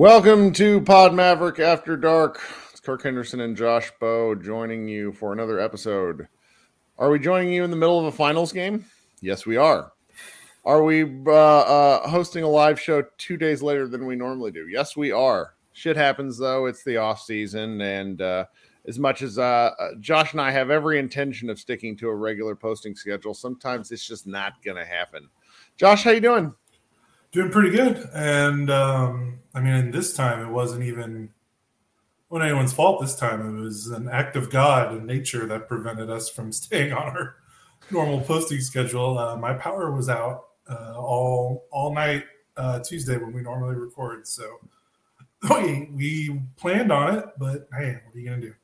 Welcome to Pod Maverick After Dark. It's Kirk Henderson and Josh Bowe joining you for another episode. Are we joining you in the middle of a finals game? Yes, we are. Are we uh, uh, hosting a live show two days later than we normally do? Yes, we are. Shit happens though. It's the off season, and uh, as much as uh, uh, Josh and I have every intention of sticking to a regular posting schedule, sometimes it's just not going to happen. Josh, how you doing? Doing pretty good, and um, I mean, in this time it wasn't even when anyone's fault. This time it was an act of God and nature that prevented us from staying on our normal posting schedule. Uh, my power was out uh, all all night uh, Tuesday when we normally record, so we we planned on it. But hey, what are you gonna do?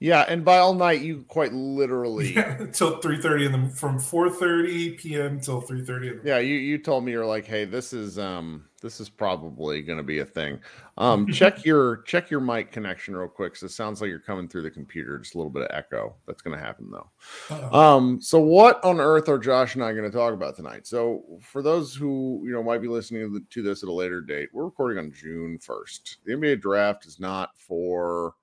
Yeah, and by all night you quite literally yeah, until three thirty in the from four thirty p.m. till three thirty. Yeah, you you told me you're like, hey, this is um this is probably going to be a thing. Um, check your check your mic connection real quick. So it sounds like you're coming through the computer. Just a little bit of echo. That's going to happen though. Uh-oh. Um, so what on earth are Josh and I going to talk about tonight? So for those who you know might be listening to this at a later date, we're recording on June first. The NBA draft is not for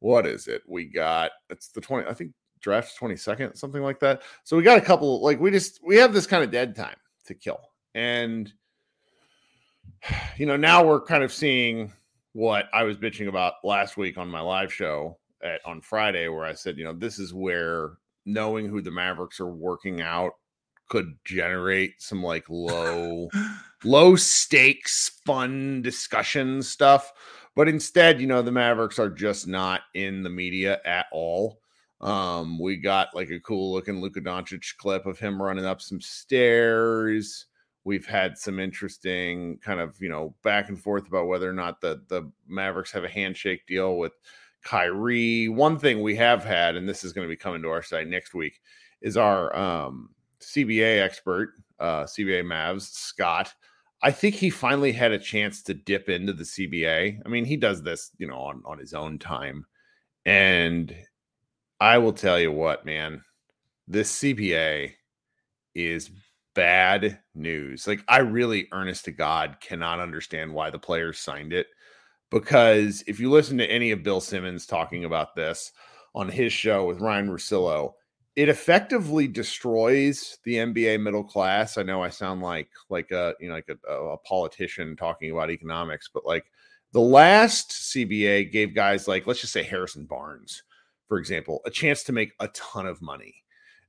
what is it? We got it's the 20, I think draft 22nd, something like that. So we got a couple, like we just we have this kind of dead time to kill. And you know, now we're kind of seeing what I was bitching about last week on my live show at on Friday, where I said, you know, this is where knowing who the Mavericks are working out could generate some like low, low stakes, fun discussion stuff. But instead, you know, the Mavericks are just not in the media at all. Um, we got like a cool looking Luka Doncic clip of him running up some stairs. We've had some interesting kind of, you know, back and forth about whether or not the the Mavericks have a handshake deal with Kyrie. One thing we have had, and this is going to be coming to our site next week, is our um, CBA expert, uh, CBA Mavs, Scott. I think he finally had a chance to dip into the CBA. I mean, he does this, you know, on, on his own time. And I will tell you what, man, this CBA is bad news. Like, I really, earnest to God, cannot understand why the players signed it. Because if you listen to any of Bill Simmons talking about this on his show with Ryan Russillo, it effectively destroys the NBA middle class. I know I sound like like a you know like a, a politician talking about economics, but like the last CBA gave guys like let's just say Harrison Barnes, for example, a chance to make a ton of money.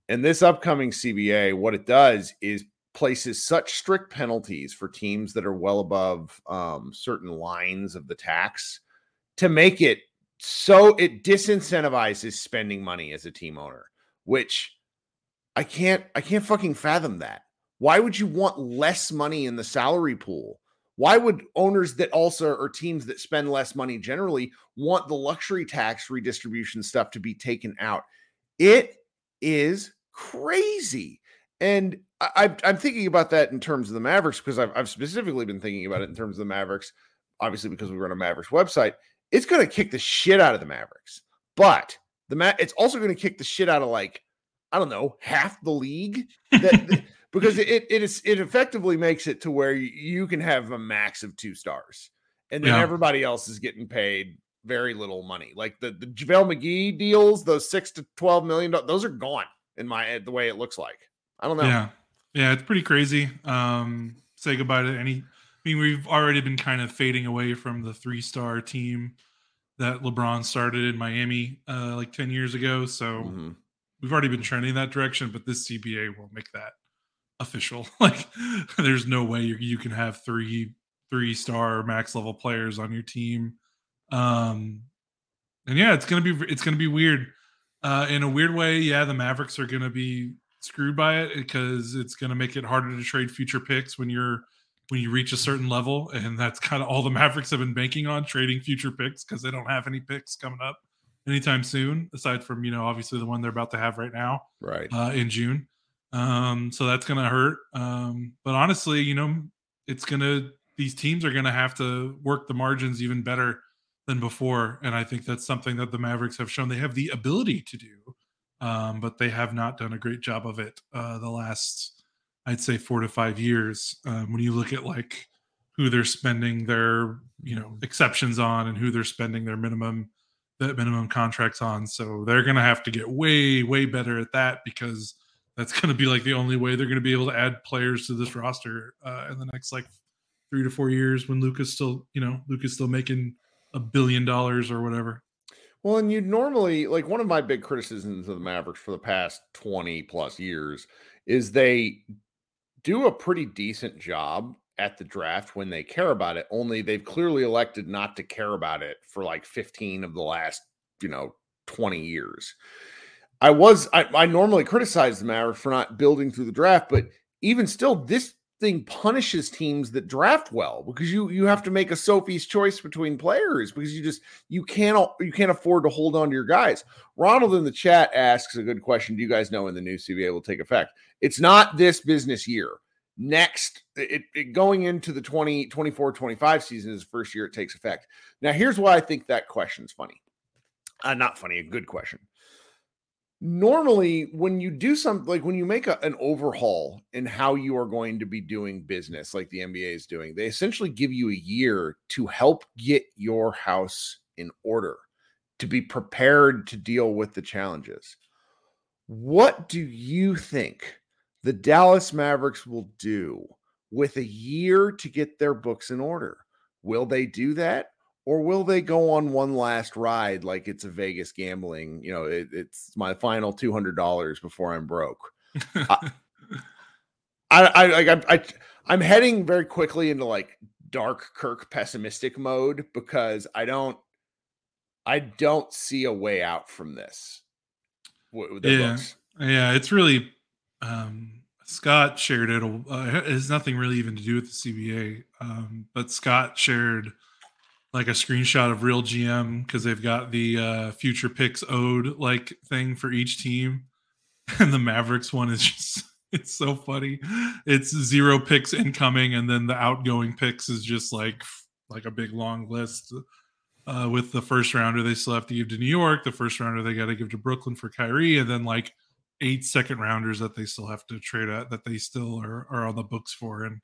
And this upcoming CBA, what it does is places such strict penalties for teams that are well above um, certain lines of the tax to make it so it disincentivizes spending money as a team owner, which I can't I can't fucking fathom that. Why would you want less money in the salary pool? Why would owners that also or teams that spend less money generally want the luxury tax redistribution stuff to be taken out? It is crazy. And I, am thinking about that in terms of the Mavericks because I've, I've specifically been thinking about it in terms of the Mavericks, obviously because we run a Mavericks website. It's going to kick the shit out of the Mavericks, but the Ma- it's also going to kick the shit out of like I don't know half the league that, because it it is it effectively makes it to where you can have a max of two stars, and then yeah. everybody else is getting paid very little money. Like the the JaVale McGee deals, those six to twelve million, those are gone in my the way it looks like. I don't know. Yeah, yeah, it's pretty crazy. Um, say goodbye to any. I mean, we've already been kind of fading away from the three star team that LeBron started in Miami uh, like ten years ago. So mm-hmm. we've already been trending that direction. But this CBA will make that official. like, there's no way you, you can have three three star max level players on your team. Um, and yeah, it's gonna be it's gonna be weird. Uh, in a weird way, yeah, the Mavericks are gonna be screwed by it because it's going to make it harder to trade future picks when you're when you reach a certain level and that's kind of all the mavericks have been banking on trading future picks because they don't have any picks coming up anytime soon aside from you know obviously the one they're about to have right now right. uh, in june. Um, so that's going to hurt um, but honestly you know it's going to these teams are going to have to work the margins even better than before and i think that's something that the mavericks have shown they have the ability to do um, but they have not done a great job of it uh, the last, I'd say, four to five years. Um, when you look at like who they're spending their, you know, exceptions on and who they're spending their minimum, that minimum contracts on, so they're going to have to get way, way better at that because that's going to be like the only way they're going to be able to add players to this roster uh, in the next like three to four years when Luka's still, you know, Luka's still making a billion dollars or whatever. Well, and you normally like one of my big criticisms of the Mavericks for the past 20 plus years is they do a pretty decent job at the draft when they care about it, only they've clearly elected not to care about it for like 15 of the last, you know, 20 years. I was I, I normally criticize the Mavericks for not building through the draft, but even still, this thing punishes teams that draft well because you you have to make a Sophie's choice between players because you just you can't you can't afford to hold on to your guys. Ronald in the chat asks a good question. Do you guys know when the new CBA will take effect? It's not this business year. Next, it, it going into the 20, 24, 25 season is the first year it takes effect. Now, here's why I think that question's funny. Uh, not funny, a good question normally when you do something like when you make a, an overhaul in how you are going to be doing business like the nba is doing they essentially give you a year to help get your house in order to be prepared to deal with the challenges. What do you think the dallas mavericks will do with a year to get their books in order? Will they do that or will they go on one last ride like it's a Vegas gambling? You know, it, it's my final two hundred dollars before I'm broke. I, I, I, I, I'm heading very quickly into like dark Kirk pessimistic mode because I don't, I don't see a way out from this. yeah, books. yeah, it's really. um Scott shared it. Uh, it has nothing really even to do with the CBA, um, but Scott shared like a screenshot of real GM because they've got the uh, future picks owed like thing for each team, and the Mavericks one is just it's so funny. It's zero picks incoming, and then the outgoing picks is just like like a big long list. Uh, with the first rounder, they still have to give to New York. The first rounder they got to give to Brooklyn for Kyrie, and then like eight second rounders that they still have to trade at that they still are, are on the books for. And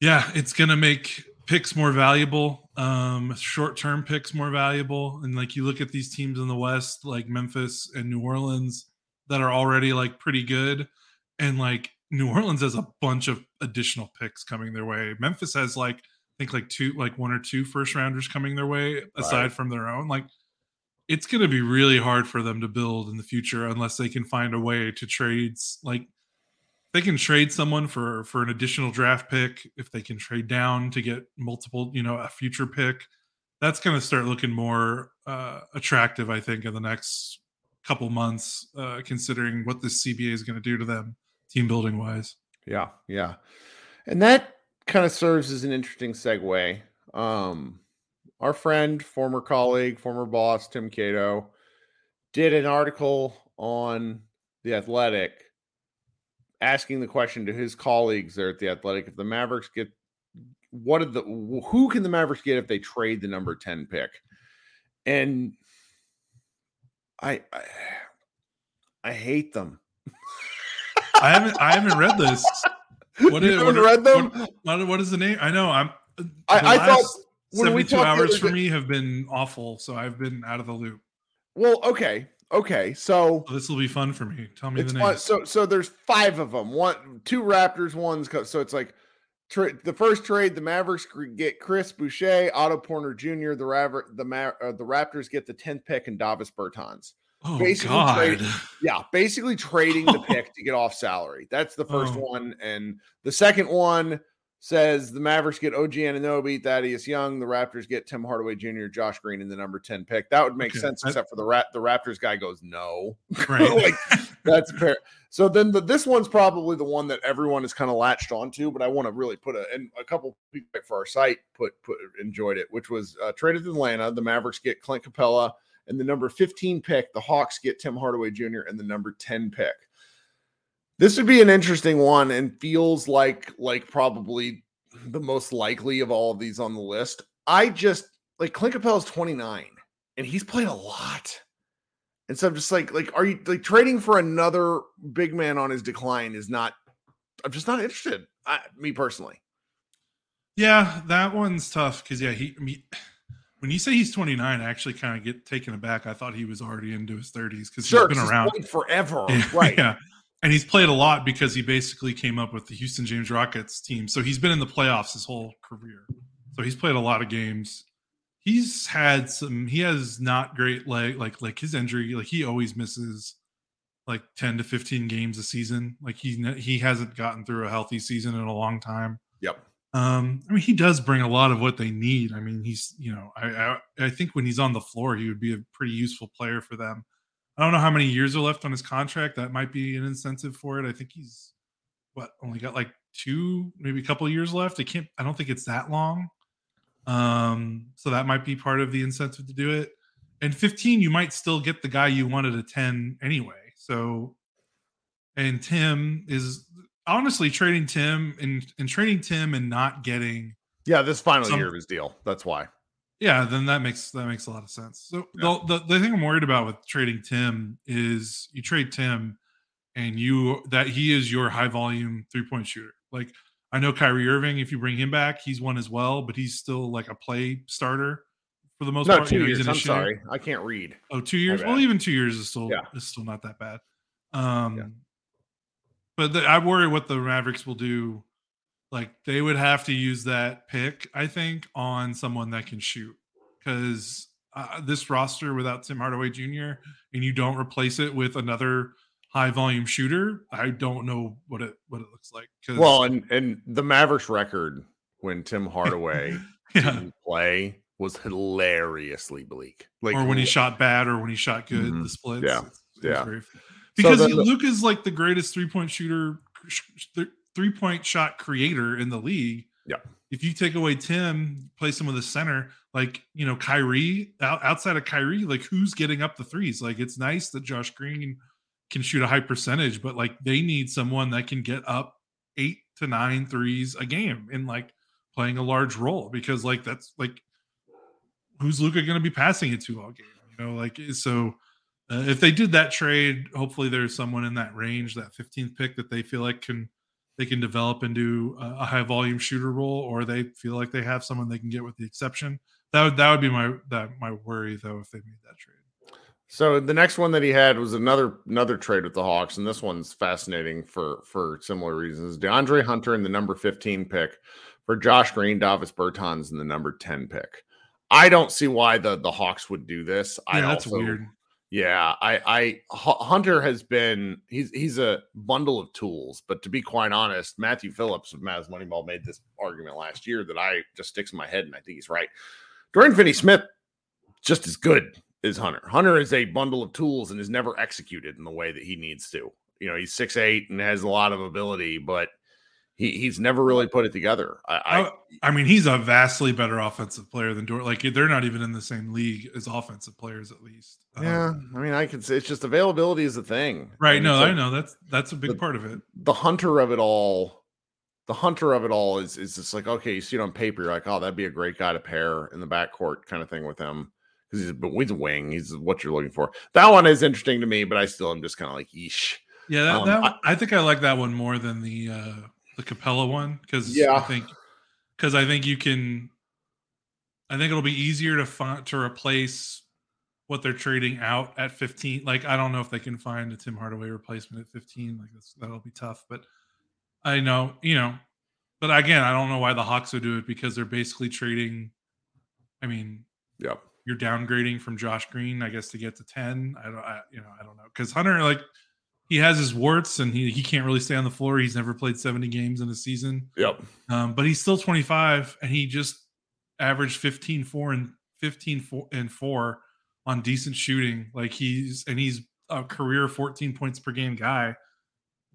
yeah, it's gonna make picks more valuable, um, short term picks more valuable. And like you look at these teams in the West, like Memphis and New Orleans, that are already like pretty good. And like New Orleans has a bunch of additional picks coming their way. Memphis has like, I think like two, like one or two first rounders coming their way aside right. from their own. Like it's going to be really hard for them to build in the future unless they can find a way to trades like they can trade someone for for an additional draft pick if they can trade down to get multiple you know a future pick that's going to start looking more uh, attractive, I think, in the next couple months, uh, considering what this CBA is going to do to them team building wise. Yeah, yeah, and that kind of serves as an interesting segue. Um, our friend, former colleague, former boss, Tim Cato, did an article on the Athletic asking the question to his colleagues there at the Athletic if the Mavericks get what did the who can the Mavericks get if they trade the number 10 pick? And I I, I hate them. I haven't I haven't read this. What you is, haven't what, read them? What, what, what is the name? I know I'm. Uh, I, I thought 72 hours for me have been awful, so I've been out of the loop. Well, okay, okay, so, this will be fun for me. Tell me the name. So, so there's five of them. One, two Raptors, one's so it's like tra- the first trade. The Mavericks get Chris Boucher, Otto Porter Jr. The Raver, the Ma- uh, the Raptors get the tenth pick and Davis Bertans. Oh basically God! Yeah, basically trading the pick to get off salary. That's the first oh. one, and the second one says the Mavericks get OG Anunoby, Thaddeus Young. The Raptors get Tim Hardaway Jr., Josh Green in the number 10 pick. That would make okay. sense, except for the Rat. The Raptors guy goes, no. Right. like, that's fair. So then the, this one's probably the one that everyone is kind of latched onto, but I want to really put a, and a couple people for our site put, put, enjoyed it, which was uh, traded to Atlanta. The Mavericks get Clint Capela and the number 15 pick. The Hawks get Tim Hardaway Jr. and the number 10 pick. This would be an interesting one and feels like like probably the most likely of all of these on the list. I just like Clint Capela's 29 and he's played a lot. And so I'm just like, like, are you like trading for another big man on his decline is not, I'm just not interested. I, me personally. Yeah, that one's tough because yeah, he, I mean, when you say he's 29, I actually kind of get taken aback. I thought he was already into his 30s because sure, he's been around forever. Yeah, right. Yeah and he's played a lot because he basically came up with the Houston James Rockets team. So he's been in the playoffs his whole career. So he's played a lot of games. He's had some. He has not great leg like like his injury. Like he always misses like ten to fifteen games a season. Like he he hasn't gotten through a healthy season in a long time. Yep. Um, I mean, he does bring a lot of what they need. I mean, he's you know, I, I I think when he's on the floor, he would be a pretty useful player for them. I don't know how many years are left on his contract. That might be an incentive for it. I think he's what only got like two, maybe a couple years left. I can't. I don't think it's that long. Um, so that might be part of the incentive to do it. And 15, you might still get the guy you wanted at 10 anyway. So, and Tim is honestly trading Tim and, and trading Tim and not getting. Yeah, this final some, year of his deal. That's why. Yeah, then that makes that makes a lot of sense. So yeah. the, the, the thing I'm worried about with trading Tim is you trade Tim and you that he is your high volume three point shooter. Like I know Kyrie Irving, if you bring him back, he's one as well, but he's still like a play starter for the most no, part. Two you know, years. I'm sorry, I can't read. Oh, two years. Well, even two years is still yeah. is still not that bad. Um, yeah. but the, I worry what the Mavericks will do like they would have to use that pick, I think, on someone that can shoot because uh, this roster without Tim Hardaway Jr. and you don't replace it with another high volume shooter, I don't know what it what it looks like. Well, and and the Mavericks record when Tim Hardaway yeah. didn't play was hilariously bleak. Like or when he shot bad or when he shot good, mm-hmm. the splits. Yeah, yeah. because so the, Luke is like the greatest three point shooter three point shot creator in the league. Yeah. If you take away Tim, play some of the center, like you know Kyrie out, outside of Kyrie, like who's getting up the threes? Like it's nice that Josh Green can shoot a high percentage, but like they need someone that can get up eight to nine threes a game and like playing a large role because like that's like who's Luka going to be passing it to all game? You know, like so. Uh, if they did that trade, hopefully there's someone in that range, that 15th pick that they feel like can they can develop into a high volume shooter role, or they feel like they have someone they can get with the exception. That would that would be my that my worry though if they made that trade. So the next one that he had was another another trade with the Hawks, and this one's fascinating for for similar reasons. DeAndre Hunter in the number 15 pick for Josh Green, Davis Bertans in the number 10 pick. I don't see why the the Hawks would do this. Yeah, I that's also, weird. Yeah, I, I Hunter has been he's he's a bundle of tools, but to be quite honest, Matthew Phillips of Mavs Moneyball made this argument last year that I just sticks in my head, and I think he's right. Dorian Finney Smith just as good as Hunter. Hunter is a bundle of tools and is never executed in the way that he needs to. You know, he's six eight and has a lot of ability, but he, he's never really put it together. I, I, oh, I mean, he's a vastly better offensive player than Dor. Like they're not even in the same league as offensive players, at least. Yeah, um, I mean, I can say it's just availability is a thing, right? no, like, I know that's that's a big the, part of it. The hunter of it all, the hunter of it all is is just like okay, you see it on paper, you're like, oh, that'd be a great guy to pair in the backcourt kind of thing with him because he's he's a wing, he's what you're looking for. That one is interesting to me, but I still am just kind of like, yeesh. Yeah, that, um, that I, I, think I like that one more than the uh the Capela one because yeah, I think because I think you can. I think it'll be easier to find to replace what they're trading out at 15. Like I don't know if they can find a Tim Hardaway replacement at 15. Like that's, that'll be tough. But I know you know. But again, I don't know why the Hawks would do it because they're basically trading. I mean, yeah, you're downgrading from Josh Green, I guess, to get to 10. I don't, I, you know, I don't know because Hunter like he has his warts and he, he can't really stay on the floor. He's never played 70 games in a season. Yep. Um, but he's still 25 and he just averaged 15 4 and 15 4 and 4 on decent shooting. Like he's and he's a career 14 points per game guy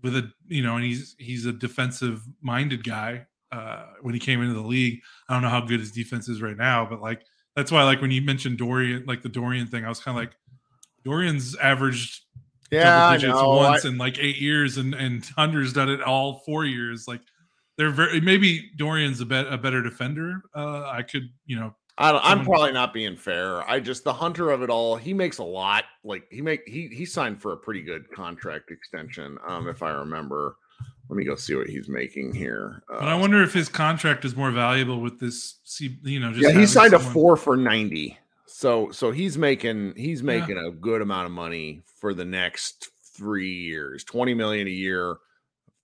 with a you know, and he's he's a defensive minded guy uh when he came into the league. I don't know how good his defense is right now, but like that's why like when you mentioned Dorian, like the Dorian thing, I was kind of like Dorian's averaged yeah, digits once I, in like eight years, and and Hunter's done it all four years. Like they're very maybe Dorian's a bet a better defender. Uh, I could you know. I am probably not being fair. I just the hunter of it all. He makes a lot. Like he make he he signed for a pretty good contract extension. Um, if I remember. Let me go see what he's making here. Uh, but I wonder if his contract is more valuable with this. You know, yeah, he signed someone... a four for ninety. So so he's making he's making yeah. a good amount of money for the next three years, 20 million a year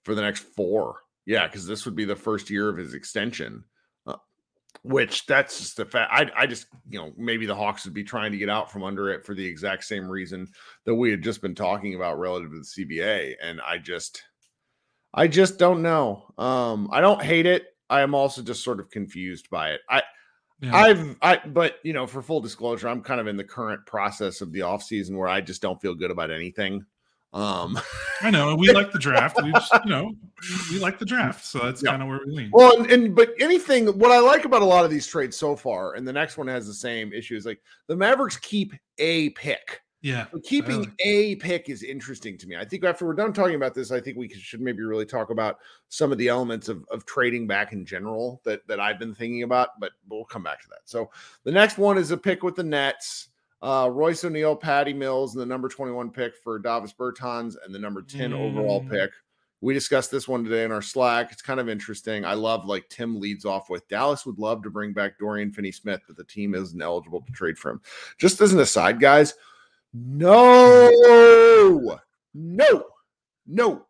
for the next four. Yeah, because this would be the first year of his extension. Uh, which that's just the fact. I, I just, you know, maybe the Hawks would be trying to get out from under it for the exact same reason that we had just been talking about relative to the CBA. And I just, I just don't know. Um, I don't hate it. I am also just sort of confused by it. I, yeah. I've I but you know, for full disclosure, I'm kind of in the current process of the off season where I just don't feel good about anything. Um I know we like the draft. We just, you know, we like the draft. So that's yeah. kind of where we lean. Well, and, and, but anything what I like about a lot of these trades so far, and the next one has the same issue is like the Mavericks keep a pick. Yeah. So keeping a pick is interesting to me. I think after we're done talking about this, I think we should maybe really talk about some of the elements of, of trading back in general that, that I've been thinking about, but we'll come back to that. So the next one is a pick with the Nets. Uh, Royce O'Neale, Patty Mills, and the number 21 pick for Davis Bertans and the number 10 mm. overall pick. We discussed this one today in our Slack. It's kind of interesting. I love like Tim leads off with Dallas would love to bring back Dorian Finney Smith, but the team isn't eligible to trade for him. Just as an aside, guys, no, no, no.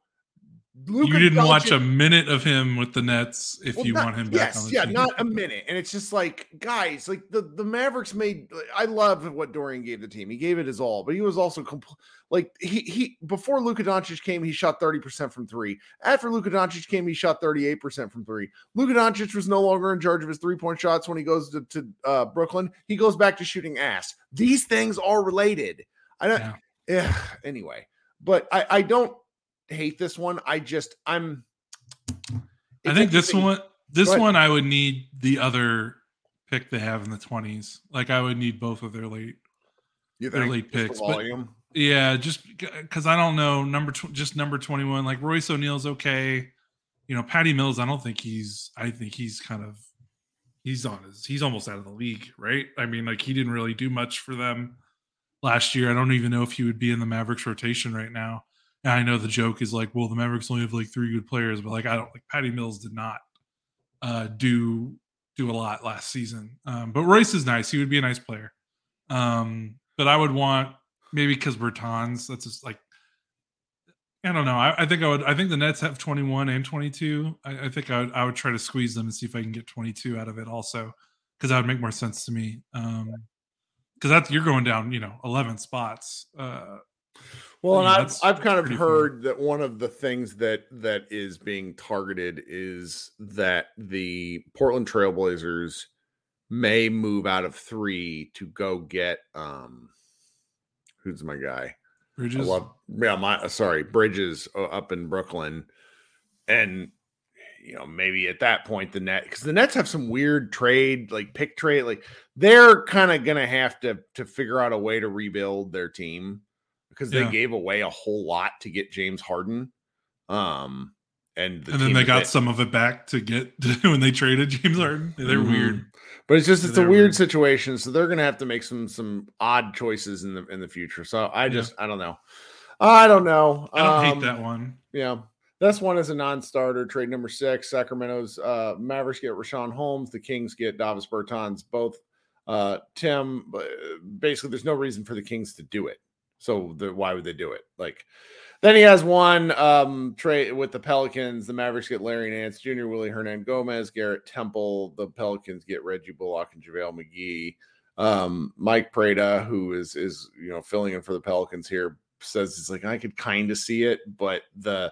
Luka you didn't watch a minute of him with the Nets if well, you not, want him back. Yes, yeah, team. not a minute. And it's just like, guys, like the, the Mavericks made. I love what Dorian gave the team. He gave it his all, but he was also compl- like he he before Luka Doncic came, he shot thirty percent from three. After Luka Doncic came, he shot thirty eight percent from three. Luka Doncic was no longer in charge of his three point shots when he goes to, to uh, Brooklyn. He goes back to shooting ass. These things are related. I don't. Yeah. yeah anyway, but I I don't hate this one. I just I'm. I think this one, this one, I would need the other pick they have in the twenties. Like I would need both of their late, their late picks. But yeah, just because I don't know number tw- just number twenty one. Like Royce O'Neale's okay. You know, Patty Mills. I don't think he's. I think he's kind of. He's on his. He's almost out of the league, right? I mean, like he didn't really do much for them last year. I don't even know if he would be in the Mavericks rotation right now. And I know the joke is like, well, the Mavericks only have like three good players, but like I don't like Patty Mills did not uh, do do a lot last season. Um, but Royce is nice; he would be a nice player. Um, but I would want maybe because Bertans. That's just like I don't know. I, I, think I would. I think the Nets have 21 and 22. I, I think I would, I would try to squeeze them and see if I can get 22 out of it also, because that would make more sense to me. Um, because that's you're going down, you know, 11 spots. Uh, well, and I've I've kind of heard fun. that one of the things that that is being targeted is that the Portland Trailblazers may move out of three to go get um who's my guy? Bridges. I love yeah, my sorry, Bridges uh, up in Brooklyn. And you know, maybe at that point the net because the Nets have some weird trade, like pick trade, like they're kind of gonna have to to figure out a way to rebuild their team because they yeah. gave away a whole lot to get James Harden. Um, and, the and then they got some of it back to get when they traded James Harden. They're mm-hmm. weird, but it's just it's a weird, weird, situation. So they're gonna have to make some some odd choices in the in the future. So I just yeah. I don't know. I don't know. I don't um, hate that one. Yeah. This one is a non-starter. Trade number six. Sacramento's uh, Mavericks get Richaun Holmes. The Kings get Davis Bertans. Both uh, Tim. Basically, there's no reason for the Kings to do it. So the, why would they do it? Like then he has one um, trade with the Pelicans. The Mavericks get Larry Nance Jr., Willy Hernangomez, Garrett Temple. The Pelicans get Reggie Bullock and JaVale McGee. Um, Mike Prada, who is is you know filling in for the Pelicans here, says it's like I could kind of see it, but the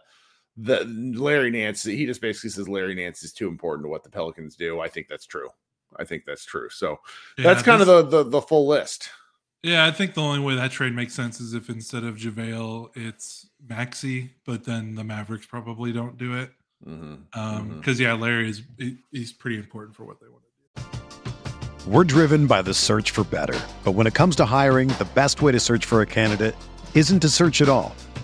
the Larry Nance, he just basically says Larry Nance is too important to what the Pelicans do. I think that's true. I think that's true. So yeah, that's kind of the, the the full list. Yeah, I think the only way that trade makes sense is if instead of JaVale, it's Maxi, but then the Mavericks probably don't do it. Because mm-hmm. um, mm-hmm. yeah, Larry is he's pretty important for what they want to do. We're driven by the search for better, but when it comes to hiring, the best way to search for a candidate isn't to search at all.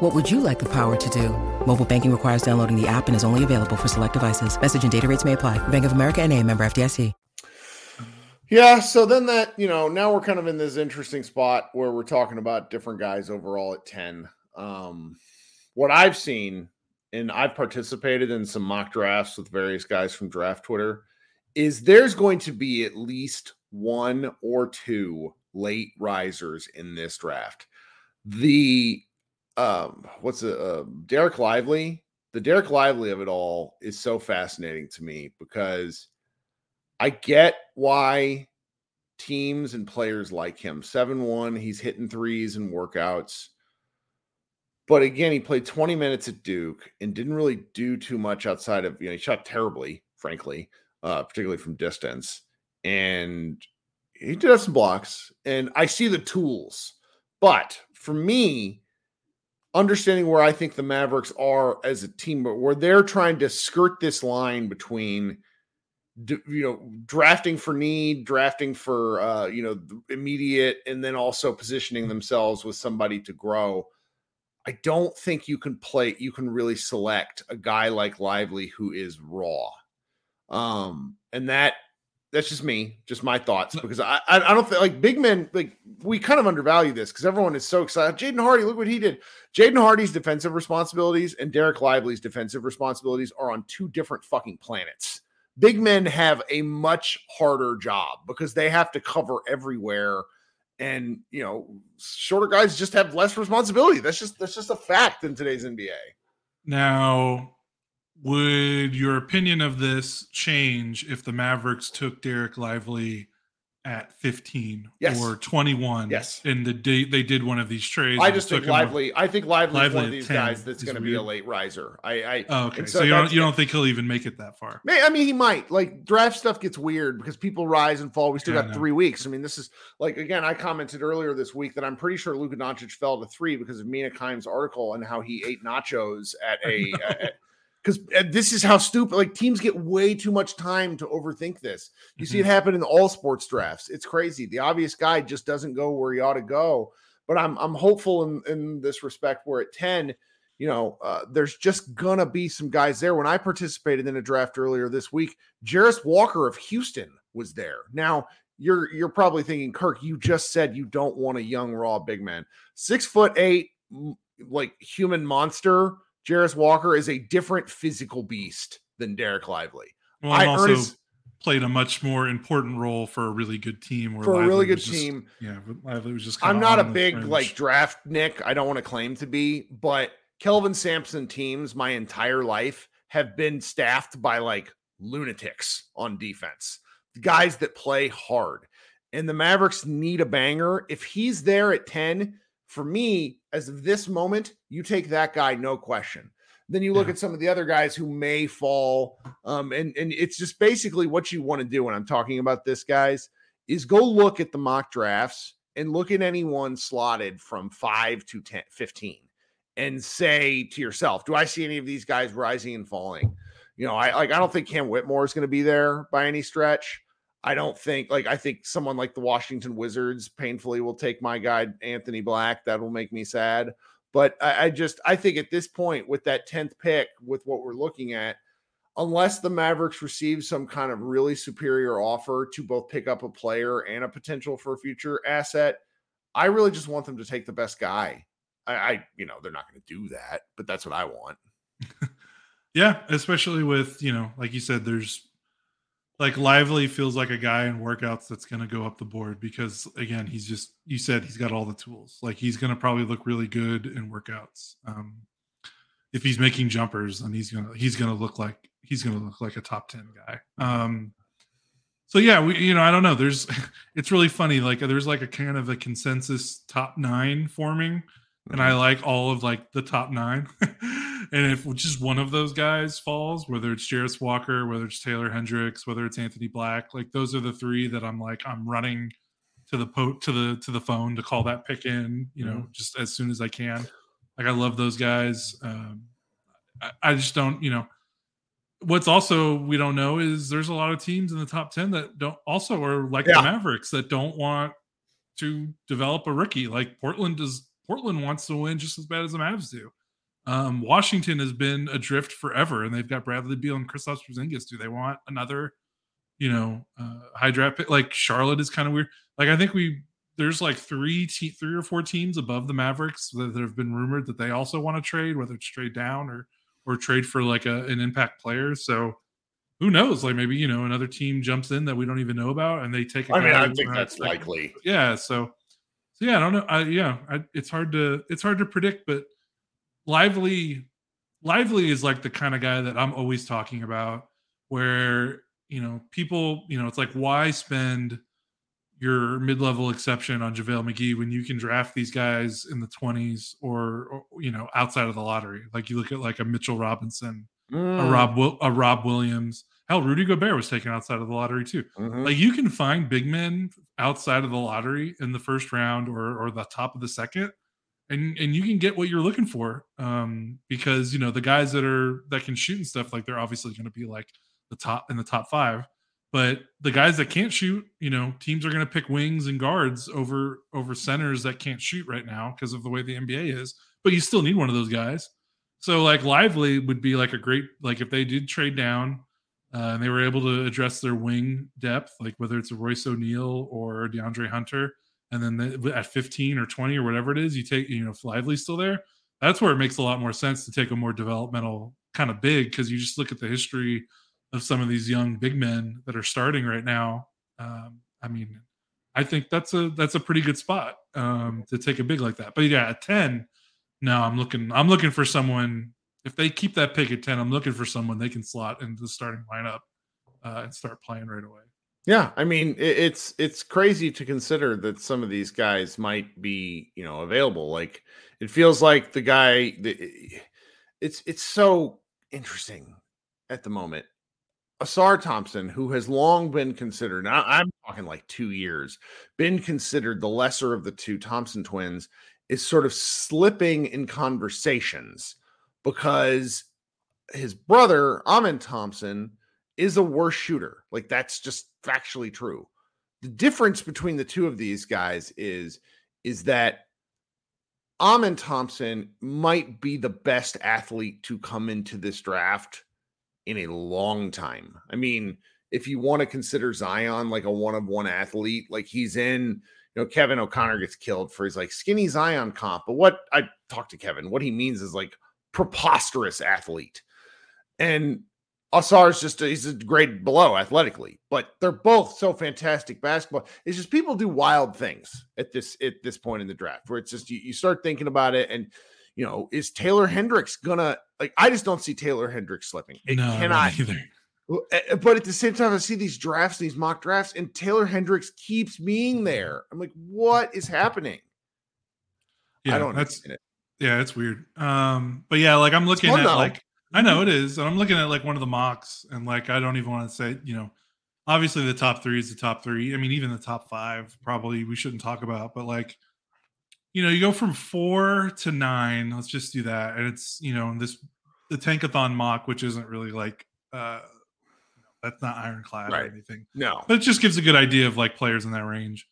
What would you like the power to do? Mobile banking requires downloading the app and is only available for select devices. Message and data rates may apply. Bank of America and a member FDIC. Yeah, so then that, you know, now we're kind of in this interesting spot where we're talking about different guys overall at 10. Um, what I've seen and I've participated in some mock drafts with various guys from draft Twitter, is there's going to be at least one or two late risers in this draft. The um, what's it, uh, Dereck Lively? The Dereck Lively of it all is so fascinating to me because I get why teams and players like him. 7 1, he's hitting threes and workouts. But again, he played 20 minutes at Duke and didn't really do too much outside of, you know, he shot terribly, frankly, uh, particularly from distance. And he did have some blocks, and I see the tools. But for me, understanding where I think the Mavericks are as a team, but where they're trying to skirt this line between, you know, drafting for need, drafting for, uh, you know, immediate, and then also positioning themselves with somebody to grow. I don't think you can play, you can really select a guy like Lively who is raw. Um, and that that's just me, just my thoughts, because I I, don't feel like big men like we kind of undervalue this because everyone is so excited. Jaden Hardy, look what he did. Jaden Hardy's defensive responsibilities and Dereck Lively's defensive responsibilities are on two different fucking planets. Big men have a much harder job because they have to cover everywhere and you know shorter guys just have less responsibility that's just that's just a fact in today's nba now would your opinion of this change if the mavericks took Dereck lively at 15 yes. or 21. Yes. And the date they did one of these trades. I just think Lively. I think Lively, Lively one of these guys that's going to be a late riser. I, I oh, okay. So, so, you don't you don't think he'll even make it that far? I mean, he might. Like draft stuff gets weird because people rise and fall. We still yeah, got three weeks. I mean, this is like again. I commented earlier this week that I'm pretty sure Luka Doncic fell to three because of Mina Kimes' article and how he ate nachos at a. because uh, this is how stupid like teams get way too much time to overthink this. You mm-hmm. see it mm-hmm. happen in all sports drafts. It's crazy. The obvious guy just doesn't go where he ought to go. But I'm I'm hopeful in in this respect where at 10, you know, uh, there's just gonna be some guys there. When I participated in a draft earlier this week, Jarace Walker of Houston was there. Now you're you're probably thinking, Kirk, you just said you don't want a young raw big man, six foot eight, like human monster Jarace Walker is a different physical beast than Dereck Lively. Well, I also Ernest, played a much more important role for a really good team. For Lively a really good just, team. Yeah, Lively was just. I'm not a big fringe. like draft Nick. I don't want to claim to be, but Kelvin Sampson teams my entire life have been staffed by like lunatics on defense, guys that play hard. And the Mavericks need a banger. If he's there at 10, for me, as of this moment, you take that guy, no question. Then you look yeah. at some of the other guys who may fall. Um, and, and it's just basically what you want to do when I'm talking about this, guys, is go look at the mock drafts and look at anyone slotted from 5 to 10, 15 and say to yourself, do I see any of these guys rising and falling? You know, I like I don't think Cam Whitmore is going to be there by any stretch. I don't think like I think someone like the Washington Wizards painfully will take my guy Anthony Black. That will make me sad. But I, I just I think at this point with that 10th pick, with what we're looking at, unless the Mavericks receive some kind of really superior offer to both pick up a player and a potential for a future asset, I really just want them to take the best guy. I, I you know, they're not going to do that, but that's what I want. yeah, especially with, you know, like you said, there's like lively feels like a guy in workouts that's going to go up the board because again he's just you said he's got all the tools. Like he's going to probably look really good in workouts. Um if he's making jumpers then he's going to he's going to look like he's going to look like a top 10 guy. Um so yeah we you know i don't know. There's it's really funny. Like there's like a kind of a consensus top 9 forming and I mm-hmm. like all of like the top nine. and if just one of those guys falls, whether it's Jarace Walker, whether it's Taylor Hendricks, whether it's Anthony Black, like those are the three that I'm like I'm running to the po- to the to the phone to call that pick in, you know, mm-hmm. just as soon as I can. Like I love those guys. Um, I, I just don't, you know. What's also we don't know is there's a lot of teams in the top ten that don't also are like yeah. the Mavericks that don't want to develop a rookie. Like Portland does Portland wants to win just as bad as the Mavs do. Um, Washington has been adrift forever, and they've got Bradley Beal and Kristaps Porzingis. Do they want another, you know, uh, high draft pick? Like Charlotte is kind of weird. Like I think we there's like three te- three or four teams above the Mavericks that, that have been rumored that they also want to trade, whether it's trade down or or trade for like a, an impact player. So who knows? Like maybe you know another team jumps in that we don't even know about, and they take. I mean, I think that's likely. Yeah. So so yeah, I don't know. I, yeah, I, it's hard to it's hard to predict, but lively lively is like the kind of guy that I'm always talking about where you know people you know it's like why spend your mid-level exception on JaVale McGee when you can draft these guys in the 20s or, or you know outside of the lottery like you look at like a Mitchell Robinson mm. a Rob a Rob Williams Hell, Rudy Gobert was taken outside of the lottery too. Mm-hmm. Like you can find big men outside of the lottery in the first round or or the top of the second, and and you can get what you're looking for. Um, because you know the guys that are that can shoot and stuff, like they're obviously going to be like the top in the top five. But the guys that can't shoot, you know, teams are going to pick wings and guards over over centers that can't shoot right now because of the way the NBA is. But you still need one of those guys. So like Lively would be like a great like if they did trade down uh, and they were able to address their wing depth, like whether it's a Royce O'Neale or DeAndre Hunter. And then the, at 15 or 20 or whatever it is, you take, you know, if Lively's still there, that's where it makes a lot more sense to take a more developmental kind of big because you just look at the history of some of these young big men that are starting right now. Um, I mean, I think that's a that's a pretty good spot um, to take a big like that. But yeah, at 10, no, I'm looking I'm looking for someone if they keep that pick at 10, I'm looking for someone they can slot into the starting lineup uh, and start playing right away. Yeah, I mean it, it's it's crazy to consider that some of these guys might be you know available. Like it feels like the guy. The, it's it's so interesting at the moment. Ausar Thompson, who has long been considered, I'm talking like two years, been considered the lesser of the two Thompson twins, is sort of slipping in conversations because his brother, Amen Thompson, is a worse shooter. Like that's just factually true. The difference between the two of these guys is is that Amen Thompson might be the best athlete to come into this draft in a long time. I mean, if you want to consider Zion like a one of one athlete, like he's in, you know, Kevin O'Connor gets killed for his like skinny Zion comp. But what I talked to Kevin, what he means is like preposterous athlete. And Ausar is just a, he's a grade below athletically, but they're both so fantastic basketball. It's just people do wild things at this at this point in the draft where it's just you, you start thinking about it and you know, is Taylor Hendricks gonna like I just don't see Taylor Hendricks slipping. It no, cannot either. Eh, eh, but at the same time, I see these drafts, these mock drafts, and Taylor Hendricks keeps being there. I'm like, what is happening? Yeah, I don't that's it. Yeah, it's weird. Um, but yeah, like I'm looking at though. like I know it is. And I'm looking at like one of the mocks, and like I don't even want to say, you know, obviously the top three is the top three. I mean, even the top five probably we shouldn't talk about, but like, you know, you go from four to nine. Let's just do that, and it's you know this the tankathon mock, which isn't really like uh that's not ironclad right. or anything. No, but it just gives a good idea of like players in that range.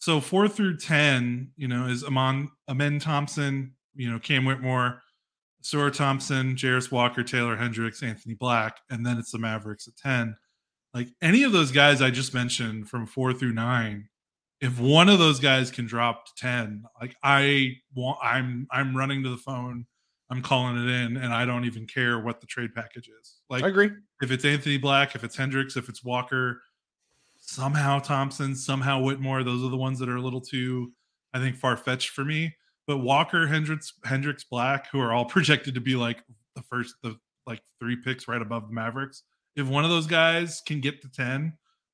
So four through ten, you know, is Amon Amen Thompson, you know, Cam Whitmore, Ausar Thompson, Jarace Walker, Taylor Hendricks, Anthony Black, and then it's the Mavericks at 10. Like any of those guys I just mentioned from four through nine, if one of those guys can drop to 10, like I want I'm I'm running to the phone, I'm calling it in, and I don't even care what the trade package is. Like I agree. If it's Anthony Black, if it's Hendricks, if it's Walker, somehow Thompson, somehow Whitmore, those are the ones that are a little too, I think, far fetched for me but Walker, Hendricks, Hendricks, Black, who are all projected to be like the first, the like three picks right above the Mavericks. If one of those guys can get to ten,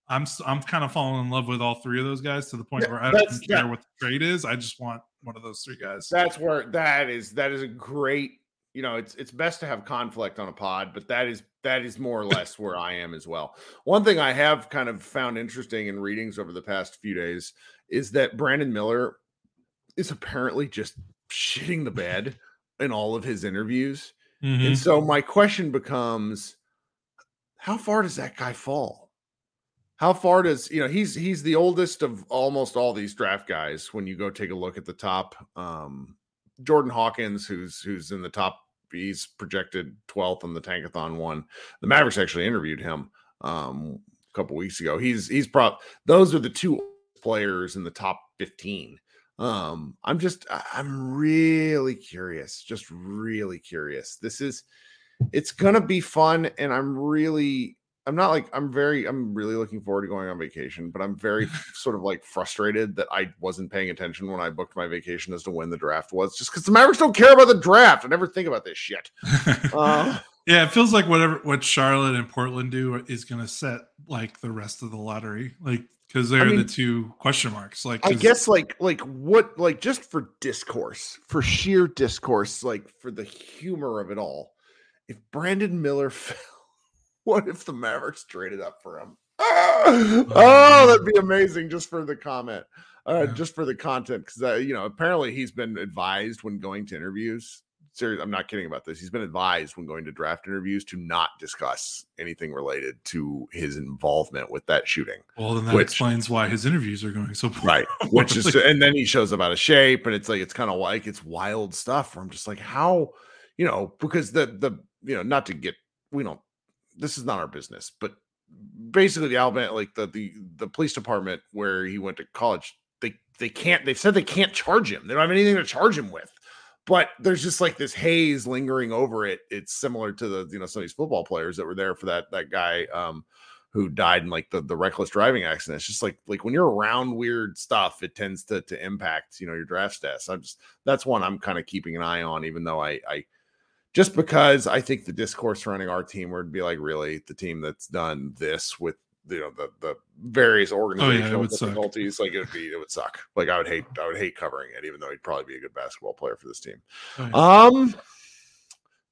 I'm I'm kind of falling in love with all three of those guys to the point where I don't care what the trade is. I just want one of those three guys. That's where that is. That is a great. You know, it's it's best to have conflict on a pod, but that is that is more or less where I am as well. One thing I have kind of found interesting in readings over the past few days is that Brandon Miller is apparently just shitting the bed in all of his interviews. Mm-hmm. And so my question becomes how far does that guy fall? How far does, you know, he's he's the oldest of almost all these draft guys when you go take a look at the top um Jordan Hawkins who's who's in the top he's projected 12th on the tankathon one. The Mavericks actually interviewed him um a couple weeks ago. He's he's prop those are the two players in the top 15 um i'm just i'm really curious just really curious. This is it's gonna be fun and i'm really i'm not like i'm very i'm really looking forward to going on vacation but i'm very sort of like frustrated that i wasn't paying attention when i booked my vacation as to when the draft was just because the mavericks don't care about the draft. I never think about this shit. Uh, yeah it feels like whatever what charlotte and portland do is gonna set like the rest of the lottery. Like because they're I mean, the two question marks. Like, I guess, like, like what, like, just for discourse, for sheer discourse, like for the humor of it all. If Brandon Miller fell, what if the Mavericks traded up for him? Oh, oh that'd be amazing just for the comment, uh, yeah. just for the content, because uh, you know apparently he's been advised when going to interviews serious. I'm not kidding about this. He's been advised when going to draft interviews to not discuss anything related to his involvement with that shooting. Well, then that which, explains why his interviews are going so poor. right. Which is, and then he shows up out of shape, and it's like it's kind of like it's wild stuff. Where I'm just like, how, you know, because the the you know, not to get we don't. This is not our business, but basically the Alabama, like the the the police department where he went to college, they they can't. They've said they can't charge him. They don't have anything to charge him with but there's just like this haze lingering over it. It's similar to the you know some of these football players that were there for that that guy um, who died in like the the reckless driving accident. It's just like like when you're around weird stuff, it tends to to impact you know your draft stats. I'm just that's one I'm kind of keeping an eye on, even though I I just because I think the discourse surrounding our team would be like really the team that's done this with you know the the various organizational oh, yeah, difficulties. Suck. Like it would be it would suck. Like I would hate I would hate covering it, even though he'd probably be a good basketball player for this team. Oh, yeah. Um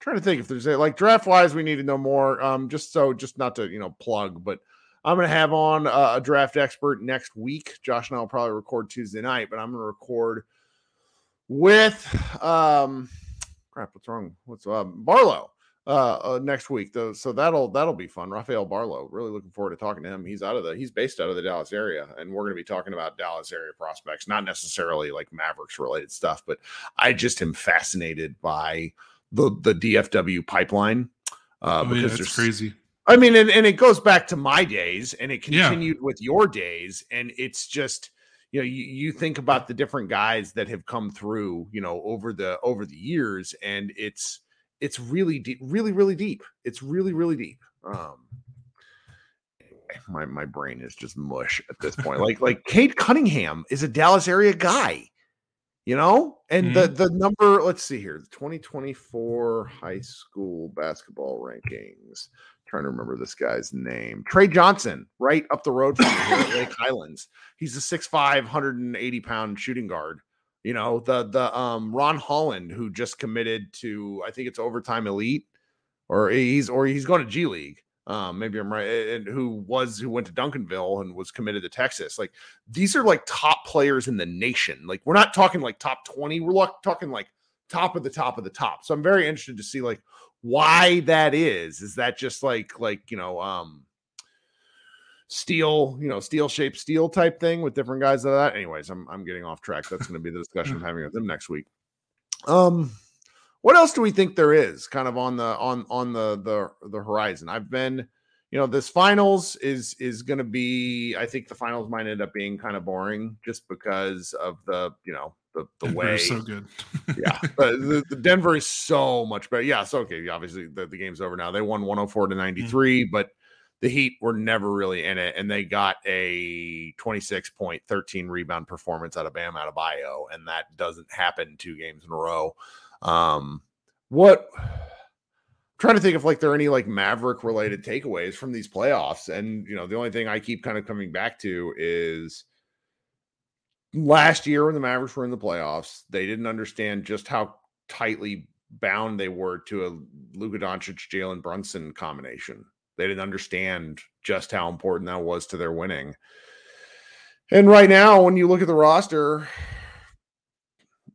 trying to think if there's a, like draft wise we need to know more um just so just not to you know plug but i'm going to have on a, a, draft expert next week josh and i'll probably record tuesday night but i'm going to record with um crap what's wrong what's um barlowe uh, uh, next week though so that'll that'll be fun rafael barlowe really looking forward to talking to him he's out of the he's based out of the dallas area and we're going to be talking about dallas area prospects not necessarily like mavericks related stuff but i just am fascinated by the the DFW pipeline. Uh, oh, because yeah, it's crazy. I mean, and, and it goes back to my days, and it continued yeah. with your days, and it's just you know you, you think about the different guys that have come through you know over the over the years, and it's it's really deep, really really deep. It's really really deep. Um, my my brain is just mush at this point. like like Cade Cunningham is a Dallas area guy you know and mm-hmm. the the number let's see here the 2024 high school basketball rankings I'm trying to remember this guy's name tre johnson right up the road from here at lake highlands he's a 6'5 180 pound shooting guard you know the the um ron holland who just committed to i think it's overtime elite or he's or he's going to g league um, maybe I'm right, and who was who went to Duncanville and was committed to Texas. Like these are like top players in the nation. Like we're not talking like top 20, we're talking like top of the top of the top. So I'm very interested to see like why that is. Is that just like like you know um steel, you know, steel shaped steel type thing with different guys of that. Anyways, I'm I'm getting off track. That's going to be the discussion I'm having with them next week. Um what else do we think there is kind of on the on on the the the horizon? I've been, you know, this finals is is going to be. I think the finals might end up being kind of boring just because of the you know the the Denver way. so good. yeah, the, the, Denver is so much better. Yeah, so okay. Obviously, the, the game's over now. They won 104 to 93, mm-hmm. but the Heat were never really in it, and they got a 26 point, 13 rebound performance out of Bam Adebayo, and that doesn't happen two games in a row. Um, what I'm trying to think if like there are any like Maverick related takeaways from these playoffs, and you know, the only thing I keep kind of coming back to is last year when the Mavericks were in the playoffs, they didn't understand just how tightly bound they were to a Luka Doncic Jalen Brunson combination. They didn't understand just how important that was to their winning. And right now, when you look at the roster,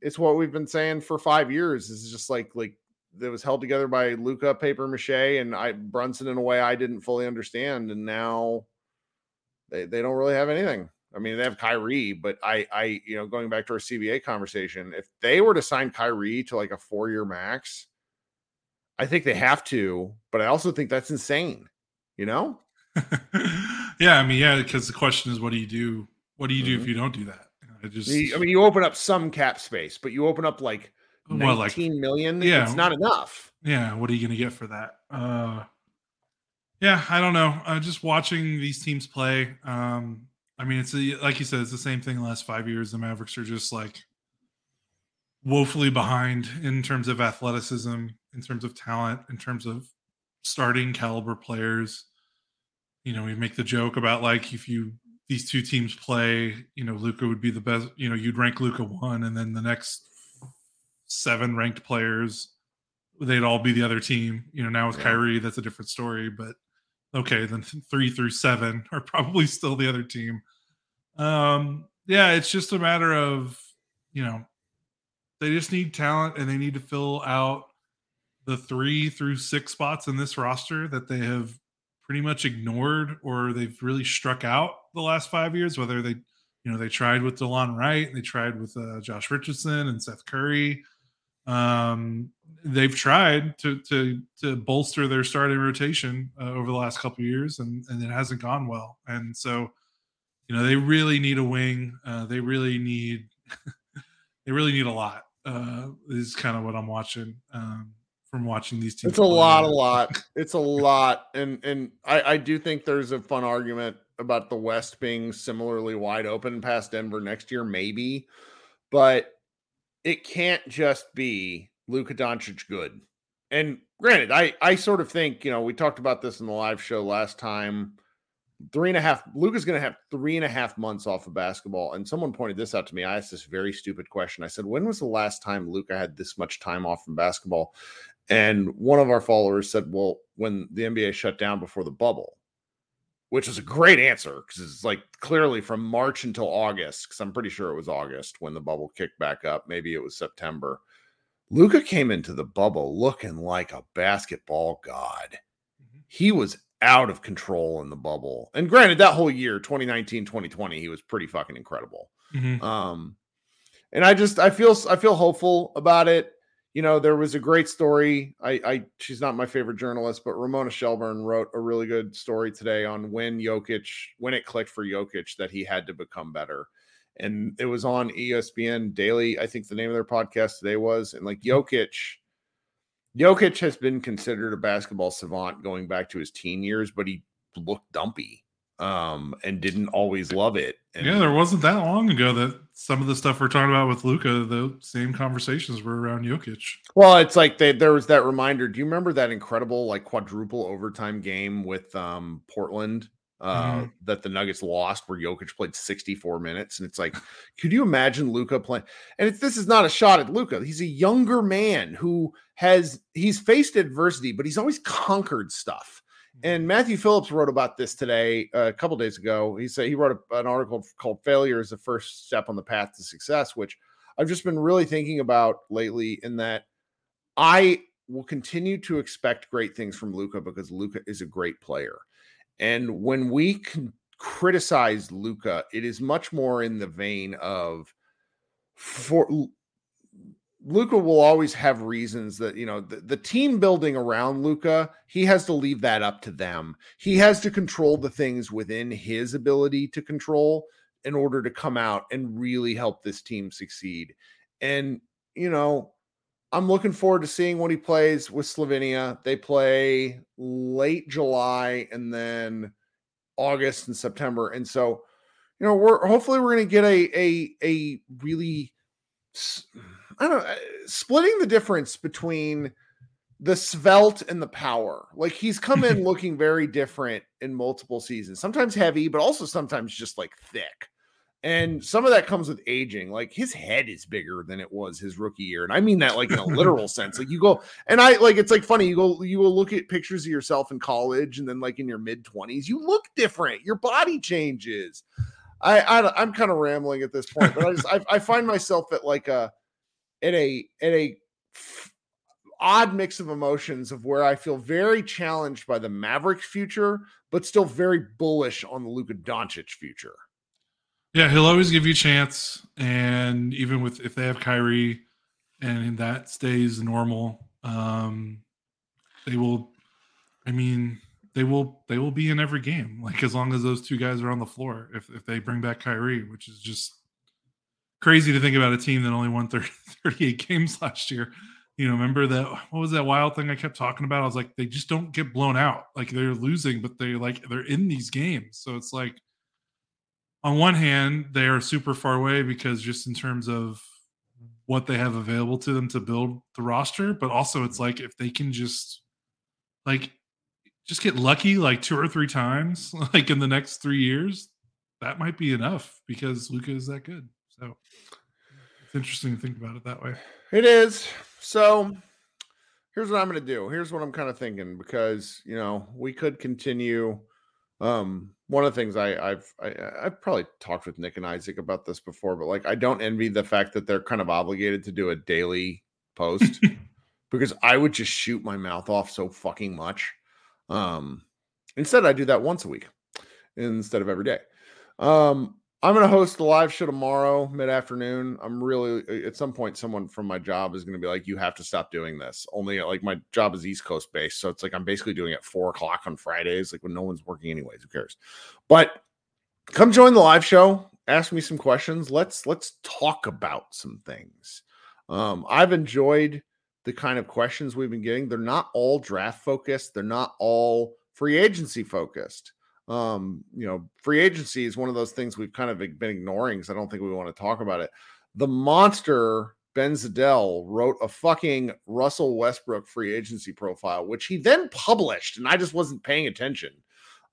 it's what we've been saying for five years. Is just like like that was held together by Luka paper mache and I Brunson in a way I didn't fully understand, and now they they don't really have anything. I mean, they have Kyrie, but I I you know going back to our CBA conversation, if they were to sign Kyrie to like a four year max, I think they have to, but I also think that's insane. You know? yeah, I mean, yeah, because the question is, what do you do? What do you do mm-hmm. if you don't do that? I just, I mean, you open up some cap space, but you open up like well, nineteen like, million. Yeah, it's not enough. Yeah, what are you going to get for that? Uh, yeah, I don't know. Uh, just watching these teams play. Um, I mean, it's a, like you said, it's the same thing. The last five years, the Mavericks are just like woefully behind in terms of athleticism, in terms of talent, in terms of starting caliber players. You know, we make the joke about like if you these two teams play, you know, Luka would be the best. You know, you'd rank Luka one, and then the next seven ranked players, they'd all be the other team. You know, now with yeah. Kyrie, that's a different story. But okay, then three through seven are probably still the other team. Um, yeah, it's just a matter of you know, they just need talent and they need to fill out the three through six spots in this roster that they have pretty much ignored or they've really struck out the last five years. Whether they, you know, they tried with Delon Wright, they tried with uh, Josh Richardson and Seth Curry. Um, they've tried to to to bolster their starting rotation uh, over the last couple years, and and it hasn't gone well. And so, you know, they really need a wing. Uh, they really need they really need a lot. Uh, is kind of what I'm watching. Um, from watching these teams. It's a lot, a lot. It's a lot, and and I, I do think there's a fun argument about the West being similarly wide open past Denver next year, maybe, but it can't just be Luka Doncic good. And granted, I I sort of think you know we talked about this in the live show last time. Three and a half. Luka's going to have three and a half months off of basketball. And someone pointed this out to me. I asked this very stupid question. I said, "When was the last time Luka had this much time off from basketball?" And one of our followers said, "Well, when the NBA shut down before the bubble." Which is a great answer because it's like clearly from March until August, because I'm pretty sure it was August when the bubble kicked back up. Maybe it was September. Luka came into the bubble looking like a basketball god. Mm-hmm. He was out of control in the bubble. And granted, that whole year, 2019, 2020, he was pretty fucking incredible. Mm-hmm. Um, and I just I feel I feel hopeful about it. You know, there was a great story. I, I she's not my favorite journalist, but Ramona Shelburne wrote a really good story today on when Jokic, when it clicked for Jokic that he had to become better. And it was on ESPN Daily. I think the name of their podcast today was, and like Jokic Jokic has been considered a basketball savant going back to his teen years, but he looked dumpy um, and didn't always love it. And yeah, there wasn't that long ago that some of the stuff we're talking about with Luka, the same conversations were around Jokic. Well, it's like they, there was that reminder. Do you remember that incredible like quadruple overtime game with um, Portland uh, mm-hmm. that the Nuggets lost, where Jokic played 64 minutes. And it's like, could you imagine Luka playing? And this is not a shot at Luka. He's a younger man who has he's faced adversity, but he's always conquered stuff. And mm-hmm. Matthew Phillips wrote about this today, uh, a couple days ago. He said he wrote a, an article called "Failure is the First Step on the Path to Success," which I've just been really thinking about lately. In that, I will continue to expect great things from Luka because Luka is a great player. And when we can criticize Luka, it is much more in the vein of for Luka will always have reasons that you know the, the team building around Luka, he has to leave that up to them. He has to control the things within his ability to control in order to come out and really help this team succeed. And you know, I'm looking forward to seeing what he plays with Slovenia. They play late July and then August and September. And so, you know, we're hopefully we're going to get a a a really I don't know, splitting the difference between the svelte and the power. Like he's come in looking very different in multiple seasons. Sometimes heavy, but also sometimes just like thick. And some of that comes with aging. Like his head is bigger than it was his rookie year. And I mean that like in a literal sense. Like you go and I like it's like funny. You go, you will look at pictures of yourself in college and then like in your mid 20s, you look different. Your body changes. I, I am kind of rambling at this point, but I just I, I find myself at like a at a at a f- odd mix of emotions of where I feel very challenged by the Mavericks future, but still very bullish on the Luka Doncic future. Yeah, he'll always give you a chance, and even with if they have Kyrie, and that stays normal, um, they will. I mean, they will they will be in every game, like as long as those two guys are on the floor. If if they bring back Kyrie, which is just crazy to think about a team that only won 30, 38 games last year. You know, remember that what was that wild thing I kept talking about? I was like, they just don't get blown out. Like they're losing, but they like they're in these games. So it's like on one hand, they are super far away because just in terms of what they have available to them to build the roster, but also it's like if they can just like just get lucky like two or three times like in the next three years, that might be enough because Luka is that good. So it's interesting to think about it that way. It is. So here's what I'm going to do. Here's what I'm kind of thinking because, you know, we could continue um one of the things I, I've I, I've probably talked with Nick and Isaac about this before, but like I don't envy the fact that they're kind of obligated to do a daily post because I would just shoot my mouth off so fucking much. Um, instead, I do that once a week instead of every day. Um, I'm going to host the live show tomorrow, mid afternoon. I'm really, uh, at some point, someone from my job is going to be like, you have to stop doing this. Only like my job is East Coast based. So it's like I'm basically doing it four o'clock on Fridays, like when no one's working, anyways. Who cares? But come join the live show. Ask me some questions. Let's let's talk about some things. Um, I've enjoyed the kind of questions we've been getting. They're not all draft focused, they're not all free agency focused um, you know, free agency is one of those things we've kind of been ignoring because I don't think we want to talk about it. The monster Ben Zadell wrote a fucking Russell Westbrook free agency profile, which he then published, and I just wasn't paying attention.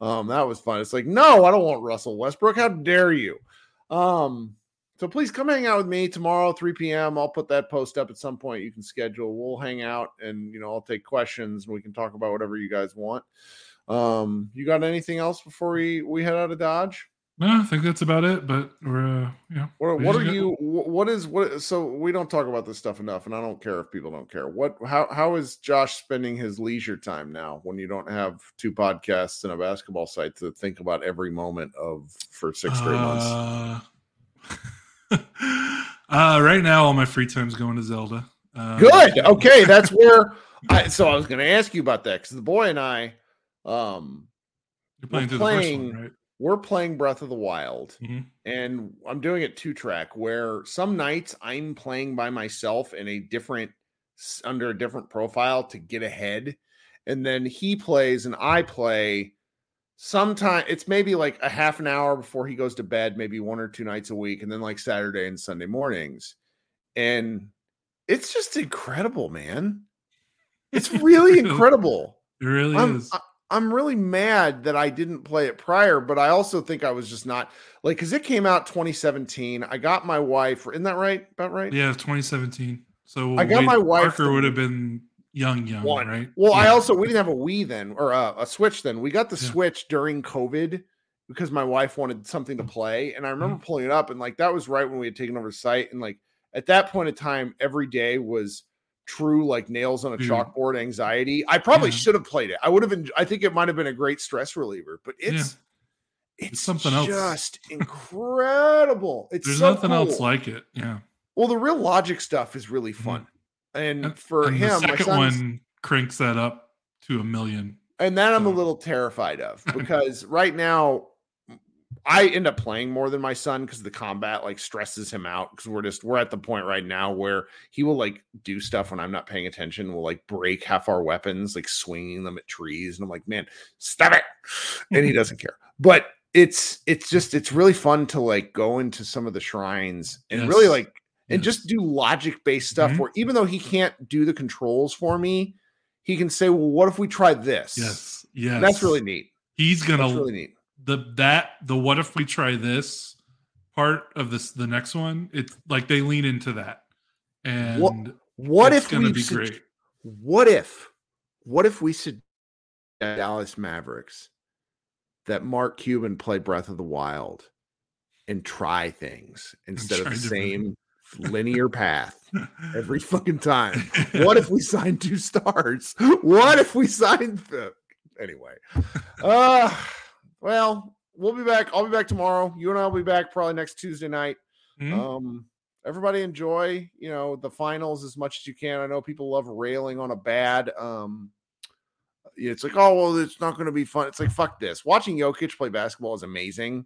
Um, that was fun. It's like, no, I don't want Russell Westbrook. How dare you? Um, so please come hang out with me tomorrow, 3 p.m. I'll put that post up at some point. You can schedule. We'll hang out and you know, I'll take questions and we can talk about whatever you guys want. Um, you got anything else before we we head out of Dodge? No, I think that's about it. But we're uh, yeah. What, what are you? What is what? So we don't talk about this stuff enough, and I don't care if people don't care. What? How? How is Josh spending his leisure time now when you don't have two podcasts and a basketball site to think about every moment of for six straight months? Uh, uh, right now, all my free time's going to Zelda. Uh, Good. Okay, that's where. I, so I was going to ask you about that because the boy and I, um, You're playing through playing, the first one, right? We're playing Breath of the Wild, mm-hmm. and I'm doing it two track. Where some nights I'm playing by myself in a different under a different profile to get ahead, and then he plays and I play sometime it's maybe like a half an hour before he goes to bed maybe one or two nights a week and then like saturday and sunday mornings and it's just incredible man it's really incredible it really I'm, is i'm really mad that i didn't play it prior but i also think i was just not like because it came out 2017 i got my wife isn't that right about right yeah 2017 so i got my wife parker would have been young, young, One. right? Well, yeah. I also we didn't have a Wii then or a, a Switch then. We got the yeah. Switch during COVID because my wife wanted something to play, and I remember mm-hmm. pulling it up, and like that was right when we had taken over the site, and like at that point in time, every day was true like nails on a Dude. chalkboard anxiety. I probably yeah. should have played it. I would have been. I think it might have been a great stress reliever, but it's. It's, it's something just else. Just incredible. It's there's so nothing cool. else like it. Yeah. Well, the real logic stuff is really mm-hmm. fun. And for and him, the second one cranks that up to a million. And that so. I'm a little terrified of because right now I end up playing more than my son because the combat like stresses him out because we're just we're at the point right now where he will like do stuff when I'm not paying attention. Will like break half our weapons, like swinging them at trees, and I'm like, man, stop it! And he doesn't care. But it's it's just it's really fun to like go into some of the shrines and yes. really like and yes. just do logic based stuff mm-hmm. where even though he can't do the controls for me, he can say, "Well, what if we try this?" Yes, yes, and that's really neat. He's gonna that's really neat. The that the what if we try this part of this the next one? It's like they lean into that, and what, what if gonna be great? What if what if we said Dallas Mavericks that Mark Cuban play Breath of the Wild and try things instead of the same linear path every fucking time. What if we signed two stars? What if we signed the anyway? Uh well, we'll be back. I'll be back tomorrow. You and I'll be back probably next Tuesday night. Mm-hmm. Um everybody enjoy, you know, the finals as much as you can. I know people love railing on a bad um it's like, oh well, it's not going to be fun. It's like, fuck this. Watching Jokic play basketball is amazing.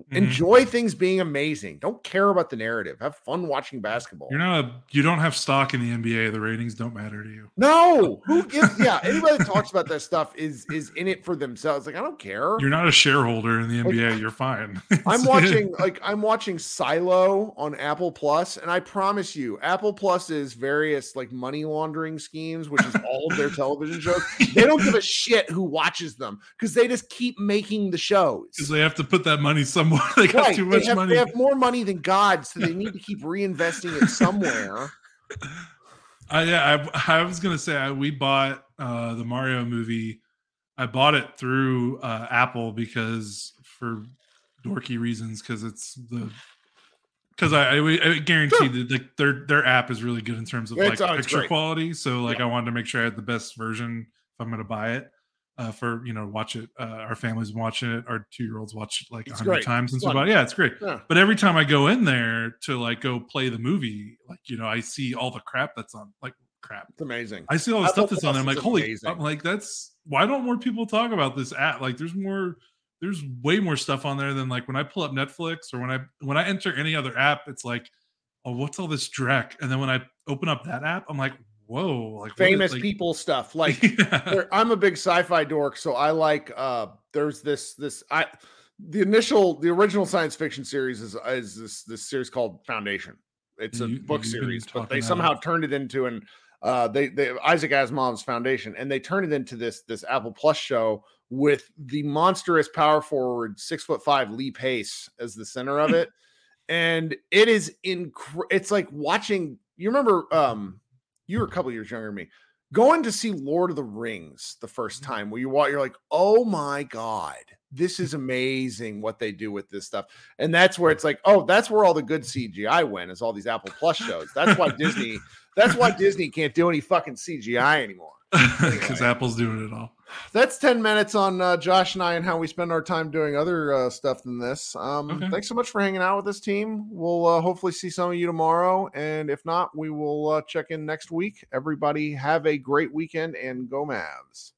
Mm-hmm. Enjoy things being amazing. Don't care about the narrative. Have fun watching basketball. You're not a, you don't have stock in the NBA. The ratings don't matter to you. No. Who gives yeah, anybody that talks about that stuff is is in it for themselves. Like I don't care. You're not a shareholder in the NBA. Like, You're fine. I'm watching like I'm watching Silo on Apple Plus and I promise you Apple Plus is various like money laundering schemes, which is all of their television shows. They don't give a shit who watches them because they just keep making the shows. Because they have to put that money somewhere more. They got right. too much they have, money. They have more money than God, so they need to keep reinvesting it somewhere. I yeah, I, I was gonna say I, we bought uh, the Mario movie. I bought it through uh, Apple because for dorky reasons, because it's the because I, I, I guarantee that their their app is really good in terms of like picture quality. So like yeah. I wanted to make sure I had the best version if I'm going to buy it uh, for you know watch it. Uh, our family's watching it. Our two year olds watch it like a hundred times since we bought. Yeah, it's great. Yeah. But every time I go in there to like go play the movie, like you know, I see all the crap that's on. Like crap, it's amazing. I see all the I stuff that's on there. I'm like, holy, amazing. I'm like that's why don't more people talk about this app? Like, there's more. There's way more stuff on there than like when I pull up Netflix or when I when I enter any other app. It's like, oh, what's all this dreck? And then when I open up that app, I'm like, whoa like famous is, like... people stuff like yeah. i'm a big sci-fi dork so i like uh there's this this i the initial the original science fiction series is is this this series called foundation it's a you, book series but they somehow turned it into an uh they they isaac asimov's foundation and they turned it into this this apple plus show with the monstrous power forward, six foot five Lee Pace as the center of it. and it is incredible. It's like watching, you remember, um, you were a couple years younger than me, going to see Lord of the Rings the first mm-hmm. time where you watch, you're like, oh my God, this is amazing what they do with this stuff. And that's where it's like, oh, that's where all the good CGI went, is all these Apple Plus shows. That's why Disney, that's why Disney can't do any fucking CGI anymore. Because anyway. Apple's doing it all. That's 10 minutes on uh, Josh and I and how we spend our time doing other uh, stuff than this. Um, okay. Thanks so much for hanging out with this team. We'll uh, hopefully see some of you tomorrow. And if not, we will uh, check in next week. Everybody have a great weekend and go Mavs.